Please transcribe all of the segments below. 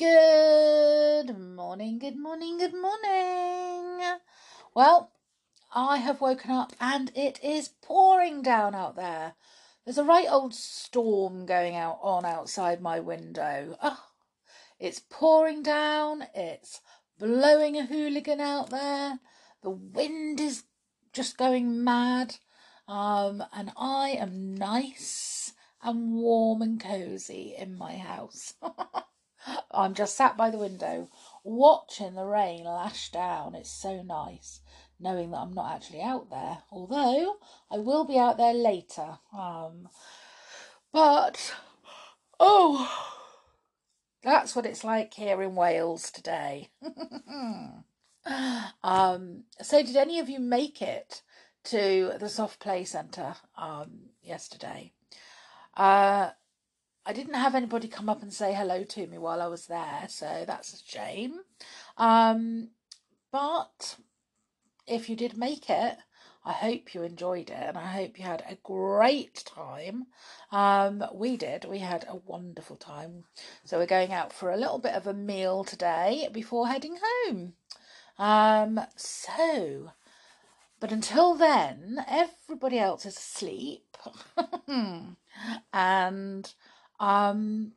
Good morning, good morning, good morning. Well, I have woken up and it is pouring down out there. There's a right old storm going out on outside my window. Oh, it's pouring down, it's blowing a hooligan out there. The wind is just going mad. Um, and I am nice and warm and cozy in my house. I'm just sat by the window watching the rain lash down. It's so nice knowing that I'm not actually out there, although I will be out there later. Um, but oh, that's what it's like here in Wales today. um, so, did any of you make it to the Soft Play Centre um, yesterday? Uh, I didn't have anybody come up and say hello to me while I was there, so that's a shame. Um, but if you did make it, I hope you enjoyed it and I hope you had a great time. Um, we did. We had a wonderful time. So we're going out for a little bit of a meal today before heading home. Um, so, but until then, everybody else is asleep. and um,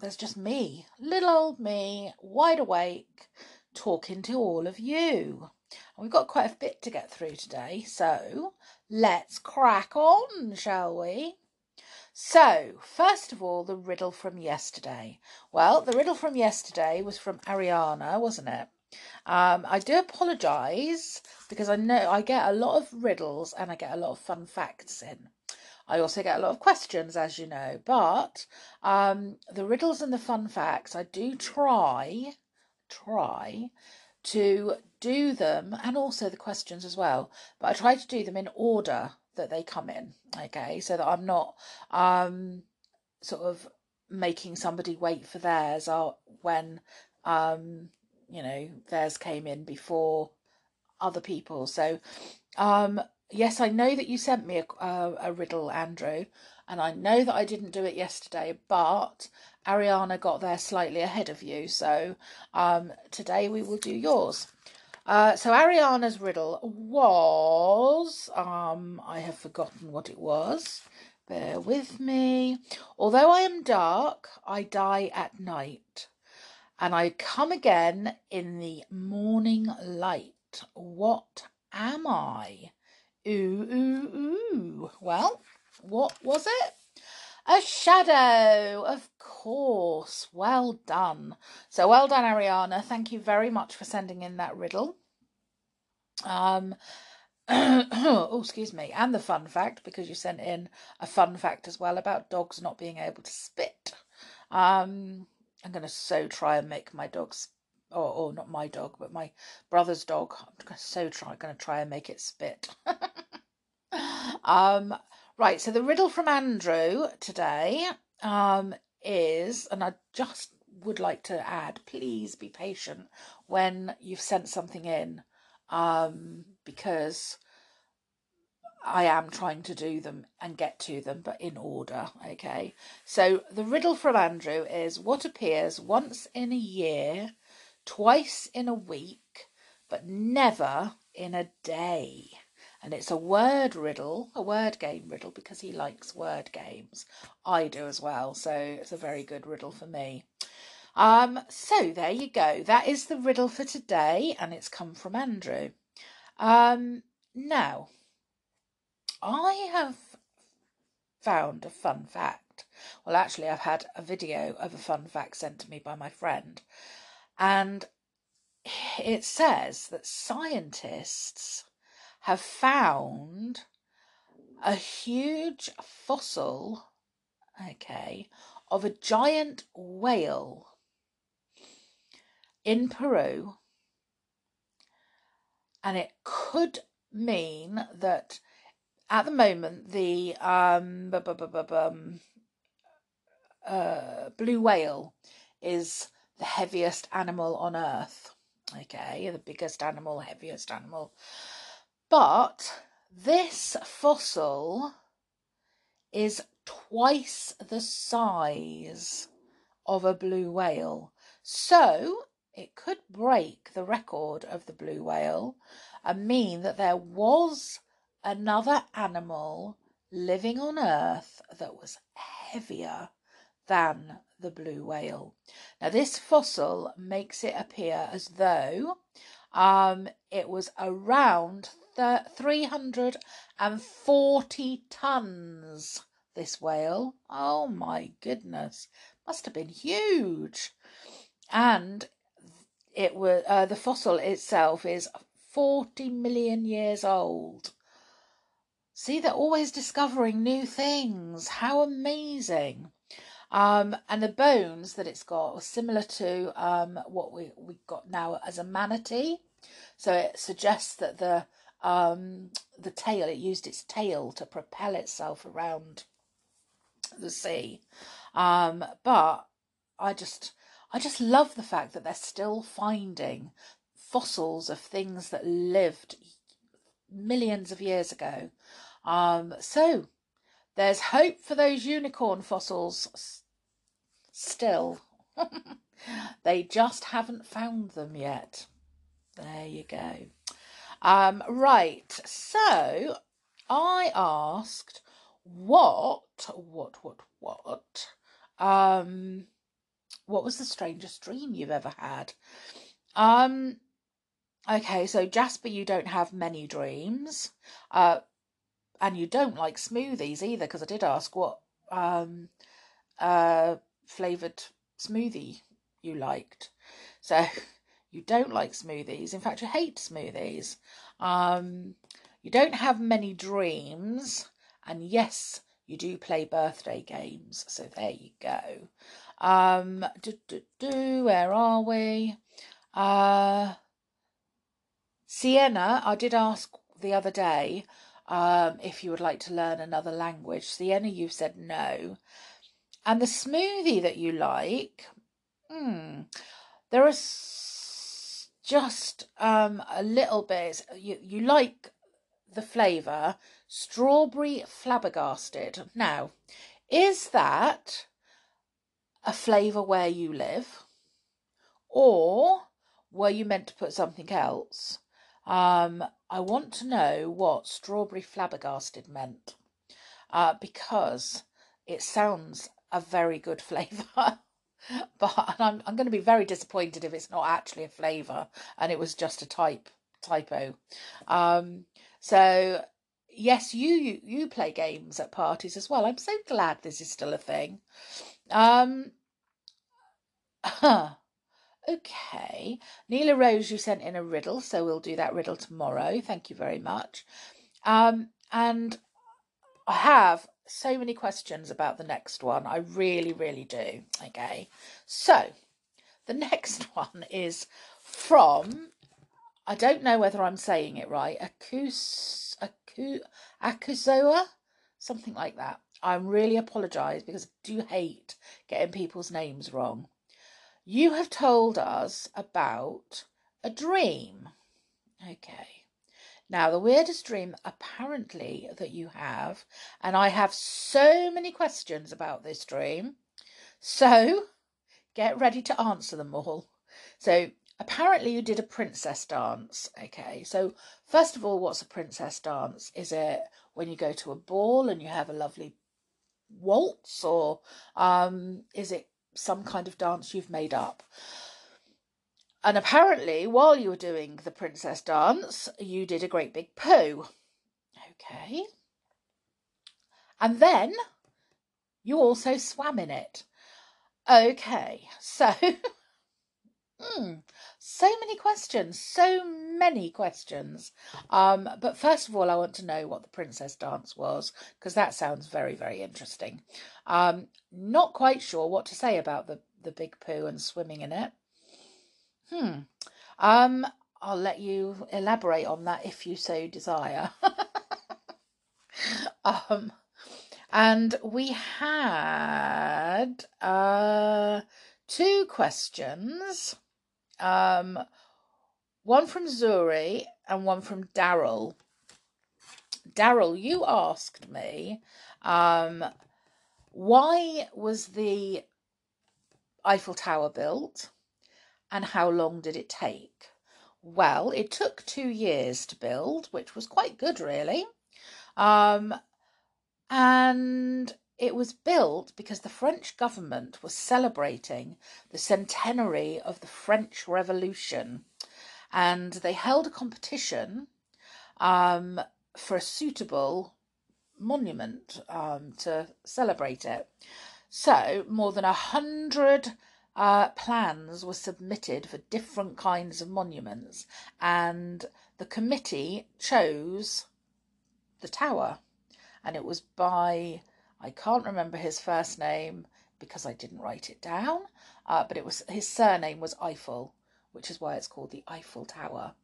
there's just me, little old me, wide awake, talking to all of you. And we've got quite a bit to get through today, so let's crack on, shall we? So, first of all, the riddle from yesterday. Well, the riddle from yesterday was from Ariana, wasn't it? Um, I do apologise because I know I get a lot of riddles and I get a lot of fun facts in. I also get a lot of questions, as you know, but um, the riddles and the fun facts, I do try, try to do them, and also the questions as well. But I try to do them in order that they come in, okay, so that I'm not um, sort of making somebody wait for theirs or when um, you know theirs came in before other people. So um, yes, I know that you sent me a, a, a, riddle, Andrew, and I know that I didn't do it yesterday, but Ariana got there slightly ahead of you. So um, today we will do yours. Uh, so Ariana's riddle was, um, I have forgotten what it was. Bear with me. Although I am dark, I die at night, and I come again in the morning light. What am I? Ooh, ooh, ooh. Well, what was it? A shadow, of course. Well done. So well done, Ariana. Thank you very much for sending in that riddle. Um, oh, excuse me, and the fun fact because you sent in a fun fact as well about dogs not being able to spit. Um, I'm going to so try and make my dogs, or, or not my dog, but my brother's dog. I'm so try going to try and make it spit. um, right, so the riddle from Andrew today um, is, and I just would like to add, please be patient when you've sent something in, um, because I am trying to do them and get to them, but in order. Okay. So the riddle from Andrew is what appears once in a year, twice in a week, but never in a day and it's a word riddle, a word game riddle, because he likes word games. I do as well, so it's a very good riddle for me. Um, so there you go. That is the riddle for today, and it's come from Andrew. Um, now, I have found a fun fact. Well, actually, I've had a video of a fun fact sent to me by my friend, and it says that scientists have found a huge fossil, okay, of a giant whale in Peru. And it could mean that at the moment the um, um uh, blue whale is the heaviest animal on earth. Okay, the biggest animal, heaviest animal. But this fossil is twice the size of a blue whale. So it could break the record of the blue whale and mean that there was another animal living on Earth that was heavier than the blue whale. Now, this fossil makes it appear as though um, it was around th- 340 tons. This whale, oh my goodness, must have been huge. And it was uh, the fossil itself is 40 million years old. See, they're always discovering new things. How amazing! Um, and the bones that it's got are similar to um, what we we got now as a manatee. So it suggests that the um, the tail it used its tail to propel itself around the sea. Um, but I just I just love the fact that they're still finding fossils of things that lived millions of years ago. Um, so there's hope for those unicorn fossils still. they just haven't found them yet. There you go. Um, right, so I asked what, what, what, what, um, what was the strangest dream you've ever had? Um, okay, so Jasper, you don't have many dreams. Uh, and you don't like smoothies either, because I did ask what um, uh, flavoured smoothie you liked. So you don't like smoothies. In fact, you hate smoothies. Um, you don't have many dreams. And yes, you do play birthday games. So there you go. Um, do, do, do, where are we? Uh, Sienna, I did ask the other day um, if you would like to learn another language. Sienna, you've said no. And the smoothie that you like, hmm, there is just um, a little bit. You you like the flavour strawberry flabbergasted. Now, is that a flavour where you live, or were you meant to put something else? Um, I want to know what strawberry flabbergasted meant uh, because it sounds a very good flavour. but I'm, I'm going to be very disappointed if it's not actually a flavour and it was just a type typo. Um, so yes, you, you you play games at parties as well. I'm so glad this is still a thing. Um, Okay. Neela Rose, you sent in a riddle, so we'll do that riddle tomorrow. Thank you very much. Um, and I have so many questions about the next one. I really, really do. Okay. So the next one is from, I don't know whether I'm saying it right, Akuzoa, something like that. I really apologise because I do hate getting people's names wrong. You have told us about a dream. Okay. Now, the weirdest dream apparently that you have, and I have so many questions about this dream. So, get ready to answer them all. So, apparently, you did a princess dance. Okay. So, first of all, what's a princess dance? Is it when you go to a ball and you have a lovely waltz, or um, is it some kind of dance you've made up. And apparently, while you were doing the princess dance, you did a great big poo. Okay. And then you also swam in it. Okay, so hmm, so many questions, so many questions. Um, but first of all, I want to know what the princess dance was because that sounds very, very interesting. Um, not quite sure what to say about the, the big poo and swimming in it. Hmm. Um, I'll let you elaborate on that if you so desire. um, and we had uh, two questions. Um, one from Zuri and one from Daryl. Daryl, you asked me um, why was the Eiffel Tower built and how long did it take? Well, it took two years to build, which was quite good, really. Um, and it was built because the French government was celebrating the centenary of the French Revolution. And they held a competition um, for a suitable monument um, to celebrate it. So, more than a hundred uh, plans were submitted for different kinds of monuments, and the committee chose the tower, and it was by I can't remember his first name because I didn't write it down, uh, but it was his surname was Eiffel, which is why it's called the Eiffel Tower.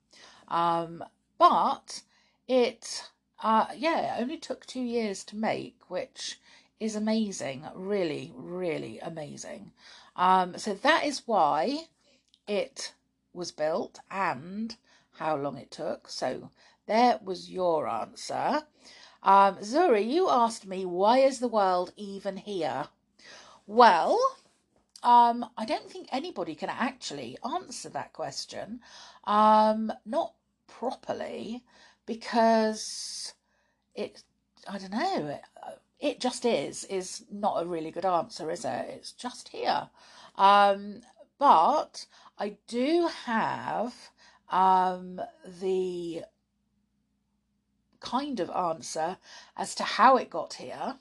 Um, but it, uh, yeah, it only took two years to make, which is amazing, really, really amazing. Um, so that is why it was built and how long it took. So there was your answer. Um, Zuri, you asked me, why is the world even here? Well, um, I don't think anybody can actually answer that question. Um, not properly, because it, I don't know, it, just is, is not a really good answer, is it? It's just here. Um, but I do have um, the kind of answer as to how it got here.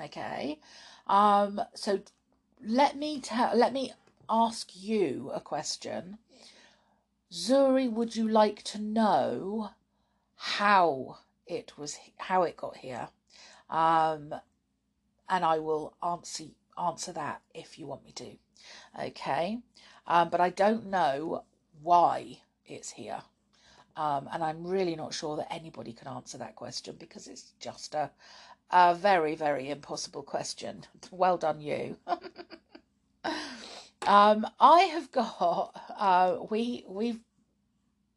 Okay. Um, so let me tell, let me ask you a question. Zuri, would you like to know how it was, how it got here? Um, and I will answer answer that if you want me to. Okay, um, but I don't know why it's here. Um, and I'm really not sure that anybody can answer that question because it's just a, a very, very impossible question. Well done, you. um, I have got, uh, we, we've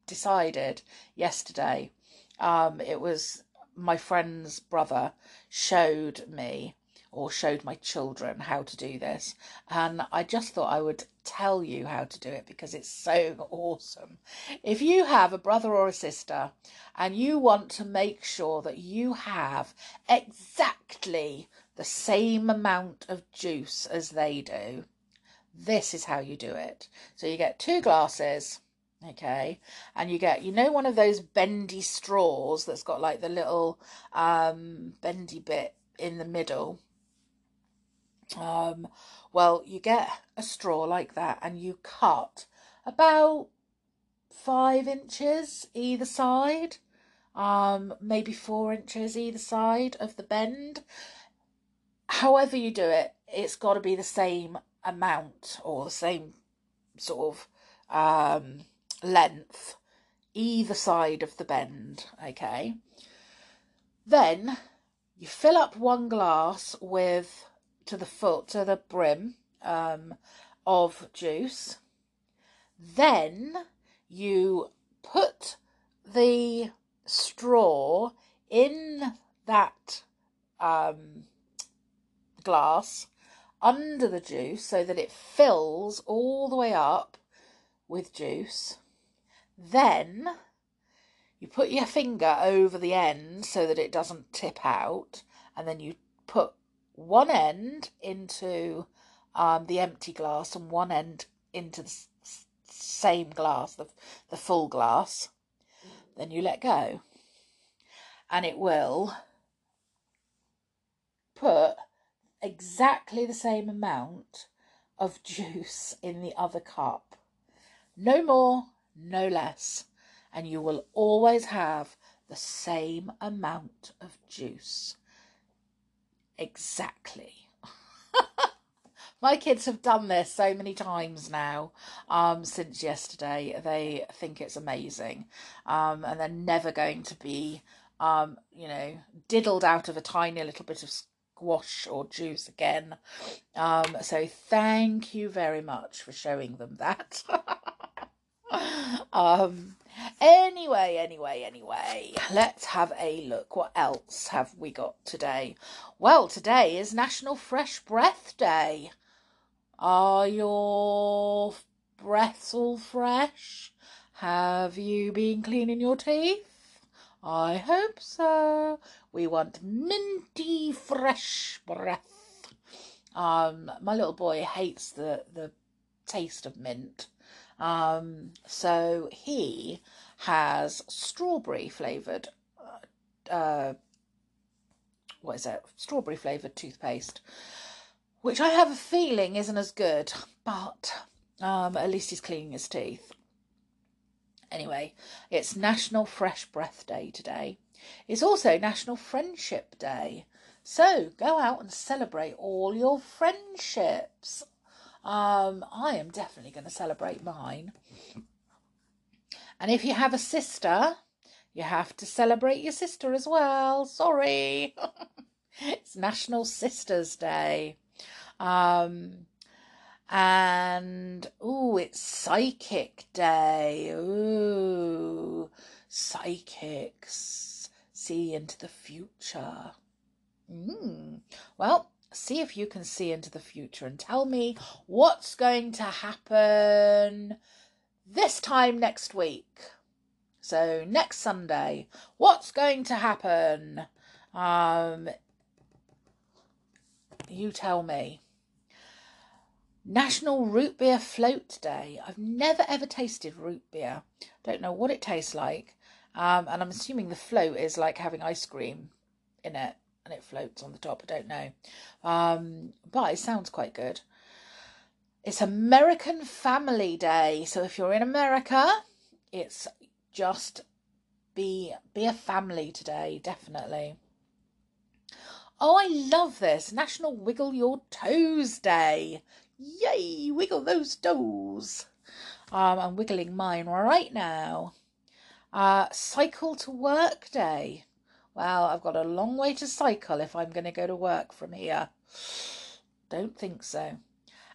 decided yesterday, um, it was my friend's brother showed me or showed my children how to do this. And I just thought I would tell you how to do it because it's so awesome. If you have a brother or a sister and you want to make sure that you have exactly the same amount of juice as they do, this is how you do it. So you get two glasses okay and you get you know one of those bendy straws that's got like the little um bendy bit in the middle um, well, you get a straw like that and you cut about five inches either side, um, maybe four inches either side of the bend. However, you do it, it's got to be the same amount or the same sort of um, length either side of the bend, okay? Then you fill up one glass with to the foot, to the brim um, of juice. Then you put the straw in that um, glass under the juice so that it fills all the way up with juice. Then you put your finger over the end so that it doesn't tip out, and then you put one end into um, the empty glass and one end into the same glass, the, the full glass, then you let go. And it will put exactly the same amount of juice in the other cup. No more, no less. And you will always have the same amount of juice. Exactly. My kids have done this so many times now um, since yesterday. They think it's amazing. Um, and they're never going to be, um, you know, diddled out of a tiny little bit of squash or juice again. Um, so thank you very much for showing them that. um, Anyway, anyway, anyway, let's have a look. What else have we got today? Well, today is National Fresh Breath Day. Are your breaths all fresh? Have you been cleaning your teeth? I hope so. We want minty fresh breath. Um, my little boy hates the, the taste of mint. Um, so he has strawberry flavoured, uh, uh, what is it? Strawberry flavoured toothpaste, which I have a feeling isn't as good, but um, at least he's cleaning his teeth. Anyway, it's National Fresh Breath Day today. It's also National Friendship Day. So go out and celebrate all your friendships. Um, I am definitely going to celebrate mine. And if you have a sister, you have to celebrate your sister as well. Sorry. it's National Sisters Day. Um, and oh, it's Psychic Day. Ooh, psychics see into the future. Mm. Well, see if you can see into the future and tell me what's going to happen this time next week. So next Sunday, what's going to happen? Um, you tell me. National Root Beer Float Day. I've never ever tasted root beer. Don't know what it tastes like. Um, and I'm assuming the float is like having ice cream in it and it floats on the top. I don't know. Um, but it sounds quite good. It's American Family Day. So if you're in America, it's just be be a family today, definitely. Oh, I love this. National Wiggle Your Toes Day. Yay, wiggle those toes. Um, I'm wiggling mine right now. Uh, cycle to work day. Well, I've got a long way to cycle if I'm going to go to work from here. Don't think so.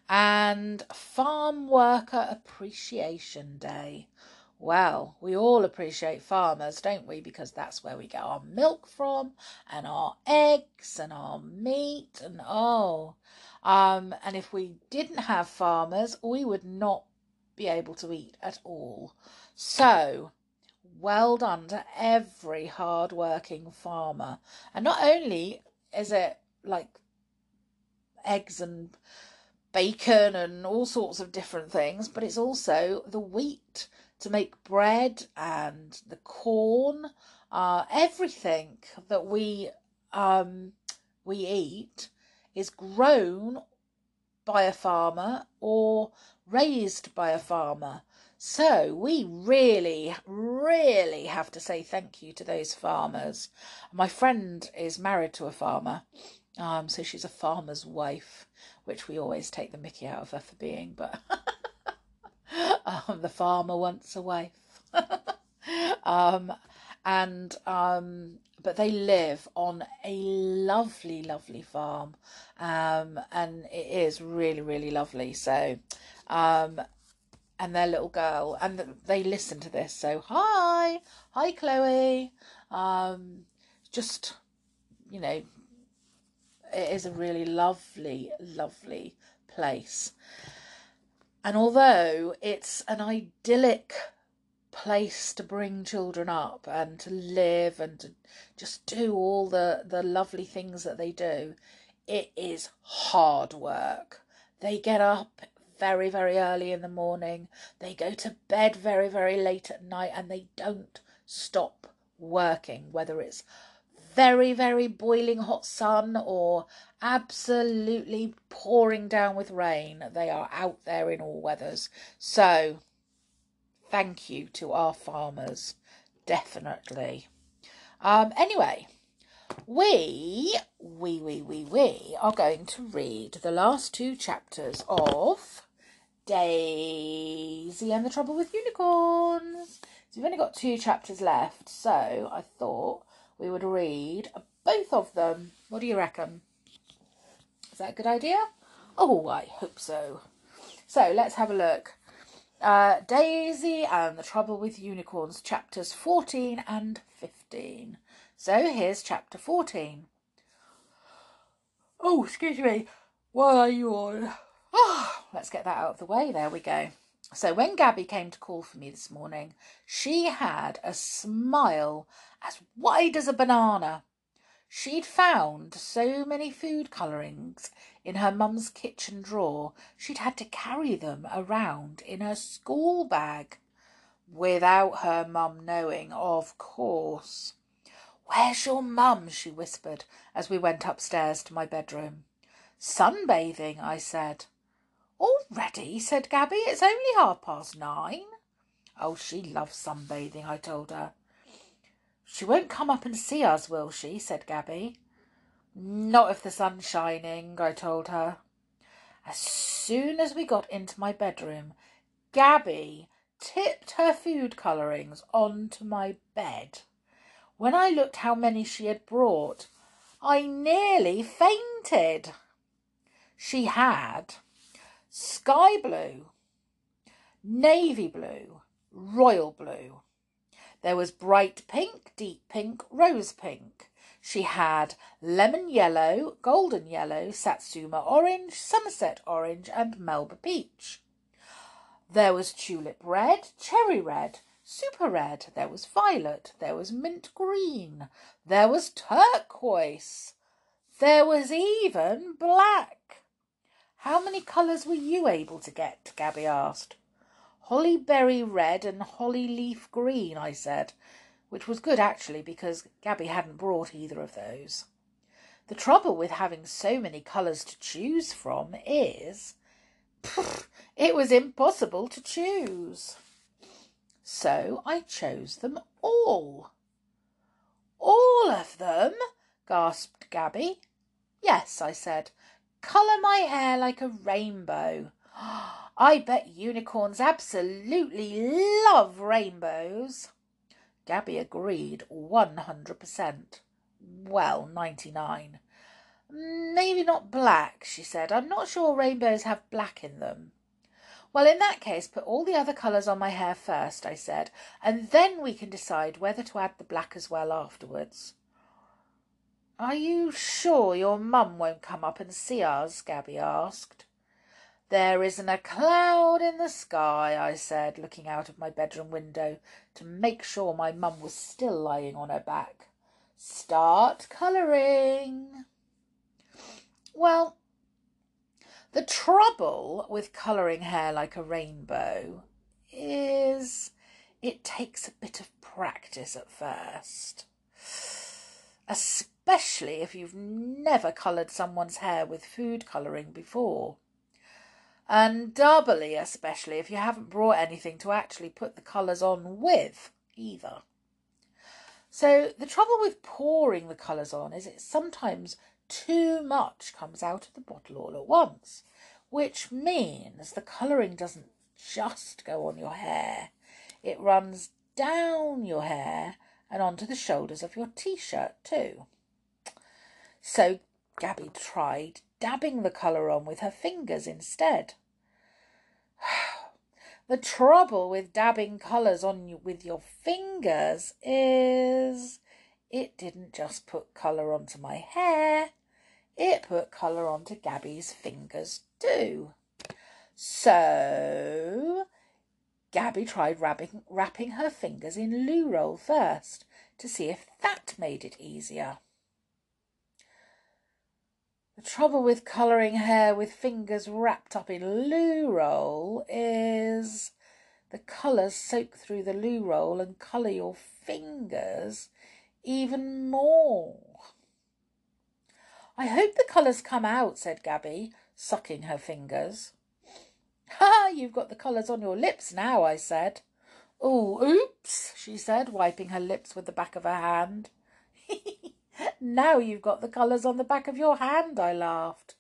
And Farm Worker Appreciation Day. Well, we all appreciate farmers, don't we? Because that's where we get our milk from, and our eggs, and our meat, and oh. Um, and if we didn't have farmers, we would not be able to eat at all. So, well done to every hard-working farmer. And not only is it like eggs and bacon and all sorts of different things, but it's also the wheat to make bread and the corn, uh, everything that we um, we eat is grown by a farmer or raised by a farmer. So we really, really have to say thank you to those farmers. My friend is married to a farmer, um, so she's a farmer's wife, which we always take the mickey out of her for being, but um, the farmer wants a wife. um, and um, but they live on a lovely, lovely farm, um, and it is really, really lovely. So, um, and their little girl, and they listen to this. So, hi, hi, Chloe. Um, just, you know, it is a really lovely, lovely place. And although it's an idyllic place to bring children up and to live and to just do all the, the lovely things that they do, it is hard work. They get up very, very early in the morning, they go to bed very, very late at night, and they don't stop working, whether it's very, very boiling hot sun or absolutely pouring down with rain. They are out there in all weathers. So, thank you to our farmers, definitely. Um, anyway, we, we, we, we, we are going to read the last two chapters of Daisy and the Trouble with Unicorns. So we've only got two chapters left, so I thought we would read both of them. What do you reckon? Is that a good idea? Oh, I hope so. So let's have a look. Uh, Daisy and the Trouble with Unicorns, chapters 14 and 15. So here's chapter 14. Oh, excuse me. What are you on? Oh, let's get that out of the way. There we go. So when Gabby came to call for me this morning, she had a smile as wide as a banana. She'd found so many food colourings in her mum's kitchen drawer, she'd had to carry them around in her school bag. Without her mum knowing, of course. Where's your mum? she whispered as we went upstairs to my bedroom. Sunbathing, I said. Already, said Gabby. It's only half past nine. Oh, she loves sunbathing, I told her. She won't come up and see us, will she? said Gabby. Not if the sun's shining, I told her. As soon as we got into my bedroom, Gabby tipped her food colourings onto my bed. When I looked how many she had brought, I nearly fainted. She had sky blue, navy blue, royal blue. There was bright pink, deep pink, rose pink. She had lemon yellow, golden yellow, satsuma orange, sunset orange, and melba peach. There was tulip red, cherry red, super red, there was violet, there was mint green, there was turquoise, there was even black. How many colours were you able to get? Gabby asked. Holly berry red and holly leaf green, I said, which was good actually because Gabby hadn't brought either of those. The trouble with having so many colours to choose from is pff, it was impossible to choose. So I chose them all. All of them? gasped Gabby. Yes, I said. Colour my hair like a rainbow. I bet unicorns absolutely love rainbows. Gabby agreed 100%. Well, 99. Maybe not black, she said. I'm not sure rainbows have black in them. Well, in that case, put all the other colours on my hair first, I said, and then we can decide whether to add the black as well afterwards. Are you sure your mum won't come up and see us? Gabby asked. There isn't a cloud in the sky, I said, looking out of my bedroom window to make sure my mum was still lying on her back. Start colouring. Well, the trouble with colouring hair like a rainbow is it takes a bit of practice at first especially if you've never coloured someone's hair with food colouring before. And doubly especially if you haven't brought anything to actually put the colours on with either. So the trouble with pouring the colours on is it sometimes too much comes out of the bottle all at once, which means the colouring doesn't just go on your hair, it runs down your hair and onto the shoulders of your t shirt too. So Gabby tried dabbing the colour on with her fingers instead. the trouble with dabbing colours on you with your fingers is it didn't just put colour onto my hair, it put colour onto Gabby's fingers too. So Gabby tried wrapping, wrapping her fingers in loo roll first to see if that made it easier. The trouble with colouring hair with fingers wrapped up in loo roll is the colours soak through the loo roll and colour your fingers even more. I hope the colours come out, said Gabby, sucking her fingers. Ha! You've got the colours on your lips now, I said. Oh, oops, she said, wiping her lips with the back of her hand. Now you've got the colours on the back of your hand, I laughed.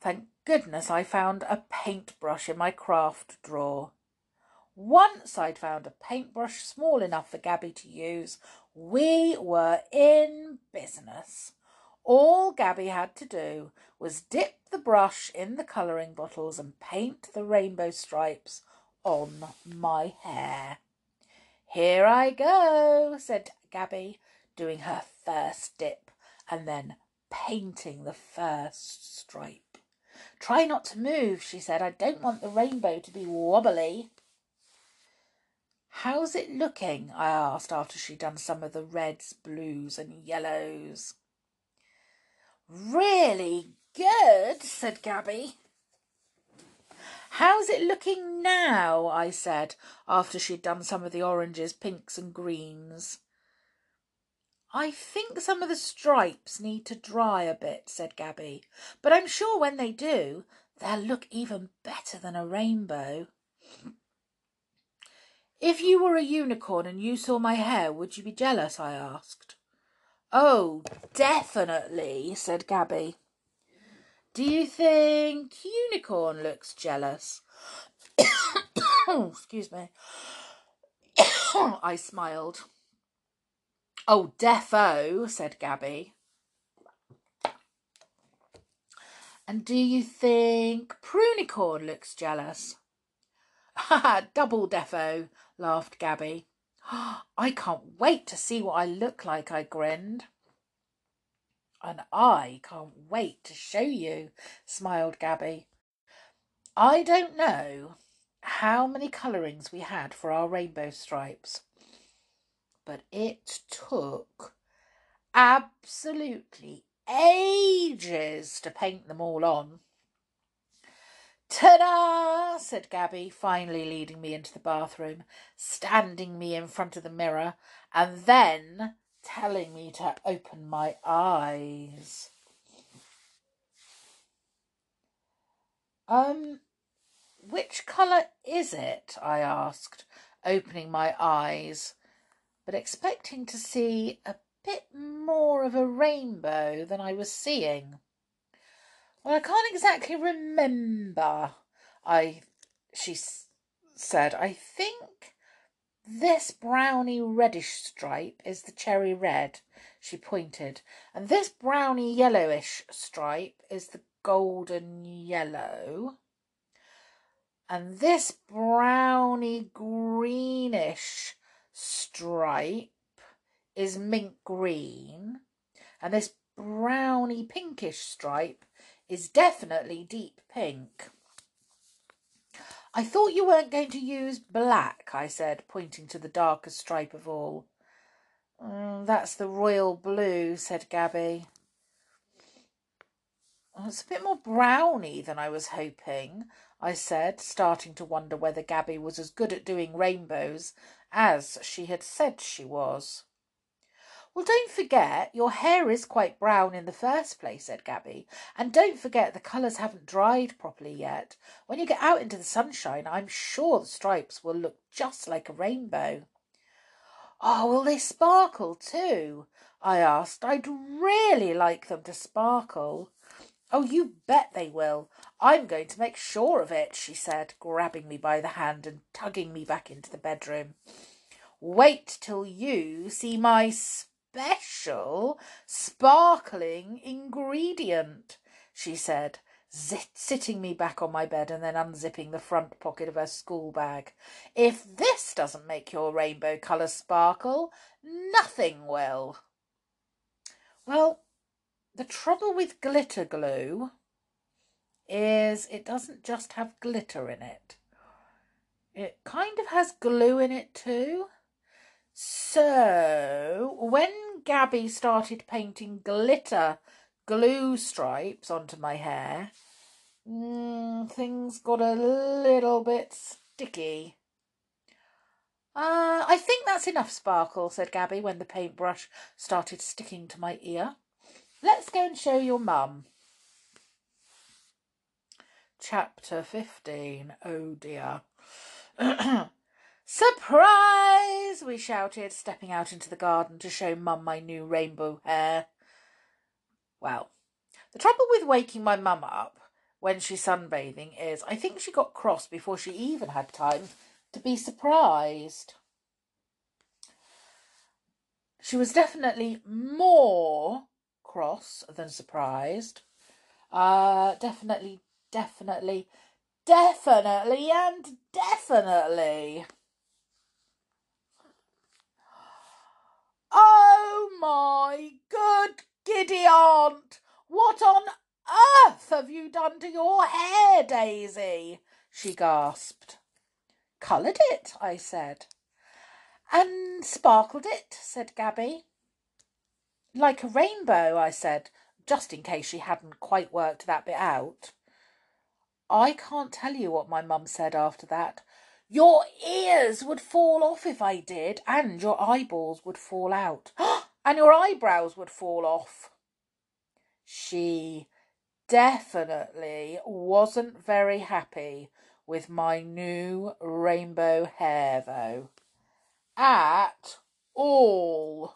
Thank goodness I found a paintbrush in my craft drawer. Once I'd found a paintbrush small enough for Gabby to use, we were in business. All Gabby had to do was dip the brush in the colouring bottles and paint the rainbow stripes on my hair. Here I go, said Gabby, doing her first dip and then painting the first stripe. Try not to move, she said. I don't want the rainbow to be wobbly. How's it looking? I asked after she'd done some of the reds, blues, and yellows. Really good, said Gabby. How's it looking now? I said after she'd done some of the oranges, pinks, and greens. I think some of the stripes need to dry a bit, said Gabby, but I'm sure when they do, they'll look even better than a rainbow. If you were a unicorn and you saw my hair, would you be jealous? I asked. Oh, definitely, said Gabby. Do you think Unicorn looks jealous? Excuse me. I smiled. Oh, defo, said Gabby. And do you think Prunicorn looks jealous? Ha double defo, laughed Gabby. I can't wait to see what I look like, I grinned. And I can't wait to show you, smiled Gabby. I don't know how many colourings we had for our rainbow stripes, but it took absolutely ages to paint them all on. Ta-da! said Gabby, finally leading me into the bathroom, standing me in front of the mirror, and then telling me to open my eyes. Um, which colour is it? I asked, opening my eyes, but expecting to see a bit more of a rainbow than I was seeing. Well, I can't exactly remember, I she said. I think this browny reddish stripe is the cherry red, she pointed, and this browny yellowish stripe is the golden yellow. And this browny greenish stripe is mint green, and this browny pinkish stripe is definitely deep pink. I thought you weren't going to use black, I said, pointing to the darkest stripe of all. Mm, that's the royal blue, said Gabby. It's a bit more browny than I was hoping, I said, starting to wonder whether Gabby was as good at doing rainbows as she had said she was. Well, don't forget, your hair is quite brown in the first place, said Gabby. And don't forget the colours haven't dried properly yet. When you get out into the sunshine, I'm sure the stripes will look just like a rainbow. Oh, will they sparkle too? I asked. I'd really like them to sparkle. Oh, you bet they will. I'm going to make sure of it, she said, grabbing me by the hand and tugging me back into the bedroom. Wait till you see my special sparkling ingredient, she said, sitting me back on my bed and then unzipping the front pocket of her school bag. If this doesn't make your rainbow colour sparkle, nothing will. Well, the trouble with glitter glue is it doesn't just have glitter in it. It kind of has glue in it too. So, when Gabby started painting glitter glue stripes onto my hair, mm, things got a little bit sticky. Uh, I think that's enough sparkle, said Gabby when the paintbrush started sticking to my ear. Let's go and show your mum. Chapter 15. Oh dear. Surprise! we shouted, stepping out into the garden to show Mum my new rainbow hair. Well, the trouble with waking my mum up when she's sunbathing is I think she got cross before she even had time to be surprised. She was definitely more cross than surprised. Uh, definitely, definitely, definitely, and definitely. Oh my good giddy aunt! What on earth have you done to your hair, Daisy? she gasped. Coloured it, I said. And sparkled it, said Gabby. Like a rainbow, I said, just in case she hadn't quite worked that bit out. I can't tell you what my mum said after that. Your ears would fall off if I did, and your eyeballs would fall out, and your eyebrows would fall off. She definitely wasn't very happy with my new rainbow hair, though. At all.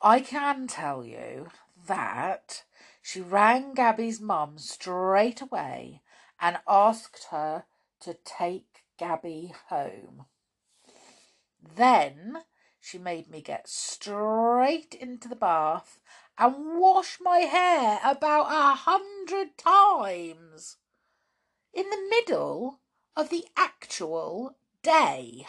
I can tell you that she rang Gabby's mum straight away and asked her to take Gabby home. Then she made me get straight into the bath and wash my hair about a hundred times in the middle of the actual day.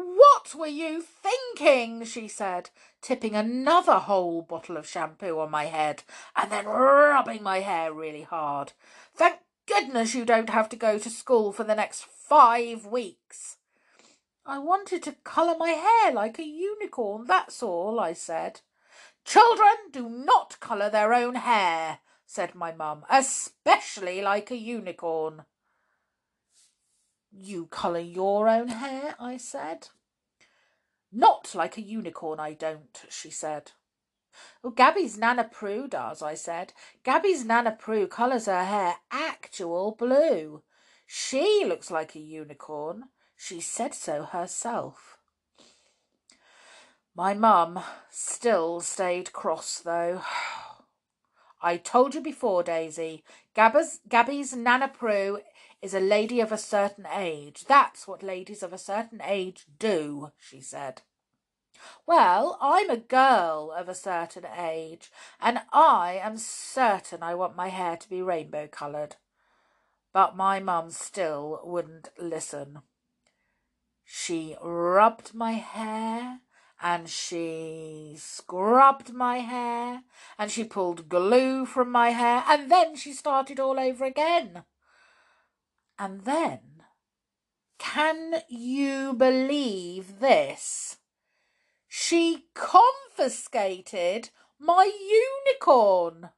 What were you thinking? she said, tipping another whole bottle of shampoo on my head and then rubbing my hair really hard. Thank goodness you don't have to go to school for the next five weeks. I wanted to colour my hair like a unicorn, that's all, I said. Children do not colour their own hair, said my mum, especially like a unicorn. You colour your own hair, I said. Not like a unicorn, I don't, she said. Well, Gabby's Nana Prue does, I said. Gabby's Nana Prue colours her hair actual blue. She looks like a unicorn. She said so herself. My mum still stayed cross, though. I told you before, Daisy. Gabba's, Gabby's Nana Prue is a lady of a certain age. That's what ladies of a certain age do, she said. Well, I'm a girl of a certain age, and I am certain I want my hair to be rainbow coloured. But my mum still wouldn't listen. She rubbed my hair and she scrubbed my hair and she pulled glue from my hair and then she started all over again. And then, can you believe this? She confiscated my unicorn.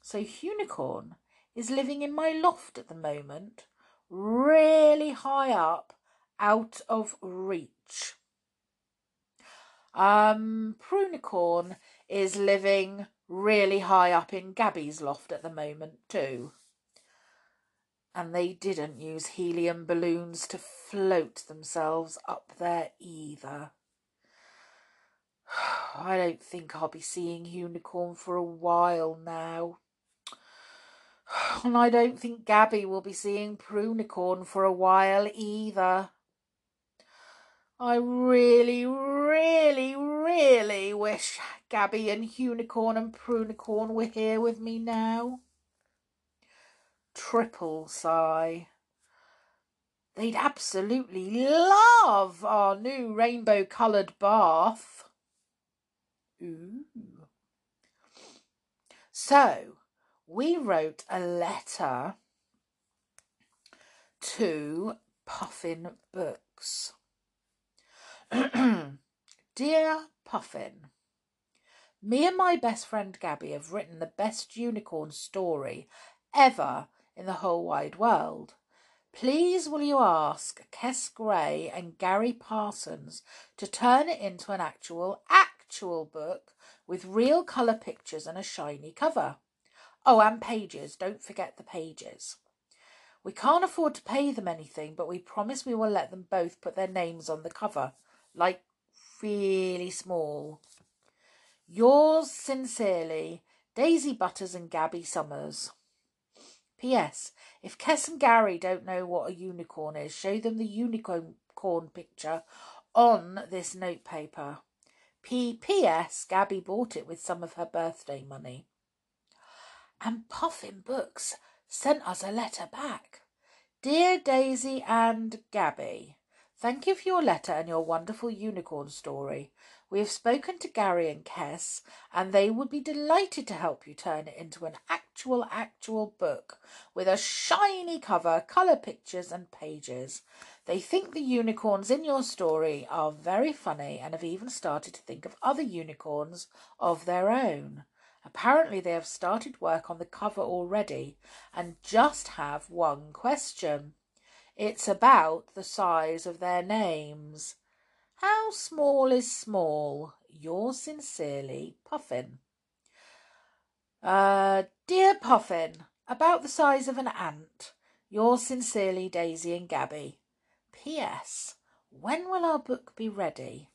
So, unicorn is living in my loft at the moment, really high up, out of reach. Um, Prunicorn is living really high up in Gabby's loft at the moment, too and they didn't use helium balloons to float themselves up there either. I don't think I'll be seeing Unicorn for a while now. And I don't think Gabby will be seeing Prunicorn for a while either. I really, really, really wish Gabby and Unicorn and Prunicorn were here with me now triple sigh. They'd absolutely love our new rainbow coloured bath. Ooh. So, we wrote a letter to Puffin Books. Dear Puffin, me and my best friend Gabby have written the best unicorn story ever in the whole wide world. Please will you ask Kes Gray and Garry Parsons to turn it into an actual, actual book with real colour pictures and a shiny cover. Oh, and pages. Don't forget the pages. We can't afford to pay them anything, but we promise we will let them both put their names on the cover, like really small. Yours sincerely, Daisy Butters and Gabby Summers. P.S. If Kes and Garry don't know what a unicorn is, show them the unicorn picture on this notepaper. P.P.S. Gabby bought it with some of her birthday money. And Puffin Books sent us a letter back. Dear Daisy and Gabby, Thank you for your letter and your wonderful unicorn story. We have spoken to Garry and Kes, and they would be delighted to help you turn it into an actual, actual book with a shiny cover, colour pictures, and pages. They think the unicorns in your story are very funny and have even started to think of other unicorns of their own. Apparently, they have started work on the cover already and just have one question. It's about the size of their names. How small is small? Yours sincerely, Puffin. Uh, dear Puffin, about the size of an ant. Yours sincerely, Daisy and Gabby. P.S. When will our book be ready?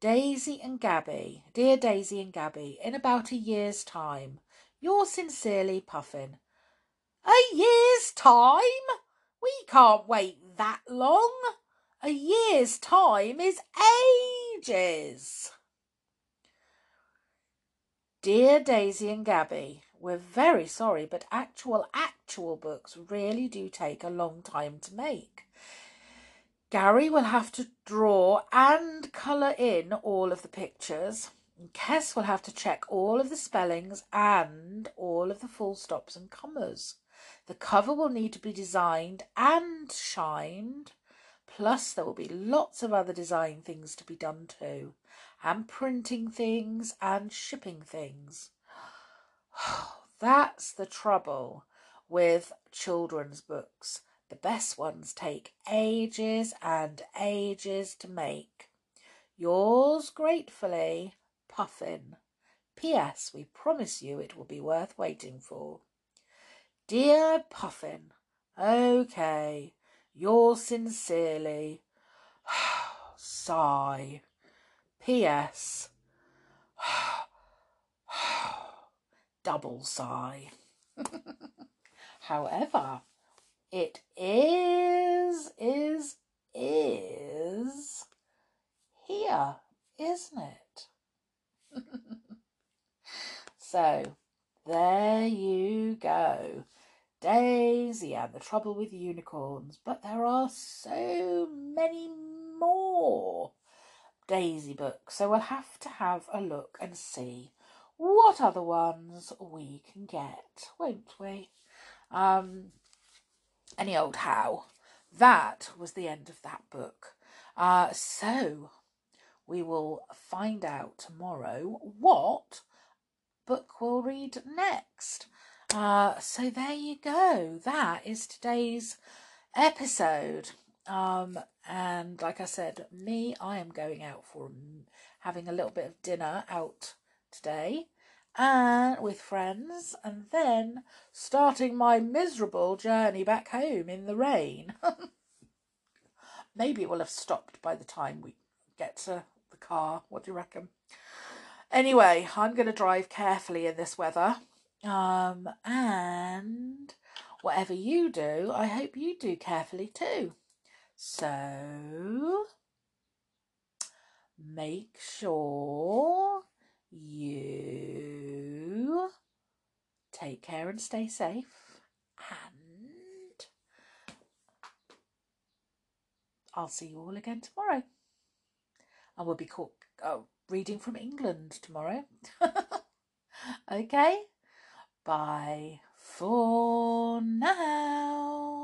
Daisy and Gabby, dear Daisy and Gabby, in about a year's time. Yours sincerely, Puffin. A year's time? We can't wait that long. A year's time is ages. Dear Daisy and Gabby, we're very sorry, but actual, actual books really do take a long time to make. Garry will have to draw and colour in all of the pictures. And Kes will have to check all of the spellings and all of the full stops and commas. The cover will need to be designed and shined. Plus, there will be lots of other design things to be done too, and printing things and shipping things. That's the trouble with children's books. The best ones take ages and ages to make. Yours gratefully, Puffin. P.S. We promise you it will be worth waiting for. Dear Puffin, okay, yours sincerely, sigh. P.S. Double sigh. However, it is, is, is here, isn't it? so, there you go. Daisy and the trouble with unicorns, but there are so many more Daisy books, so we'll have to have a look and see what other ones we can get, won't we? Um, any old how. That was the end of that book. Uh, so we will find out tomorrow what book we'll read next. Uh, so there you go. That is today's episode. Um, and like I said, me, I am going out for having a little bit of dinner out today and with friends, and then starting my miserable journey back home in the rain. Maybe it will have stopped by the time we get to the car. What do you reckon? Anyway, I'm going to drive carefully in this weather. Um, and whatever you do, I hope you do carefully too. So make sure you take care and stay safe. And I'll see you all again tomorrow. And we'll be oh, reading from England tomorrow. okay? Bye for now.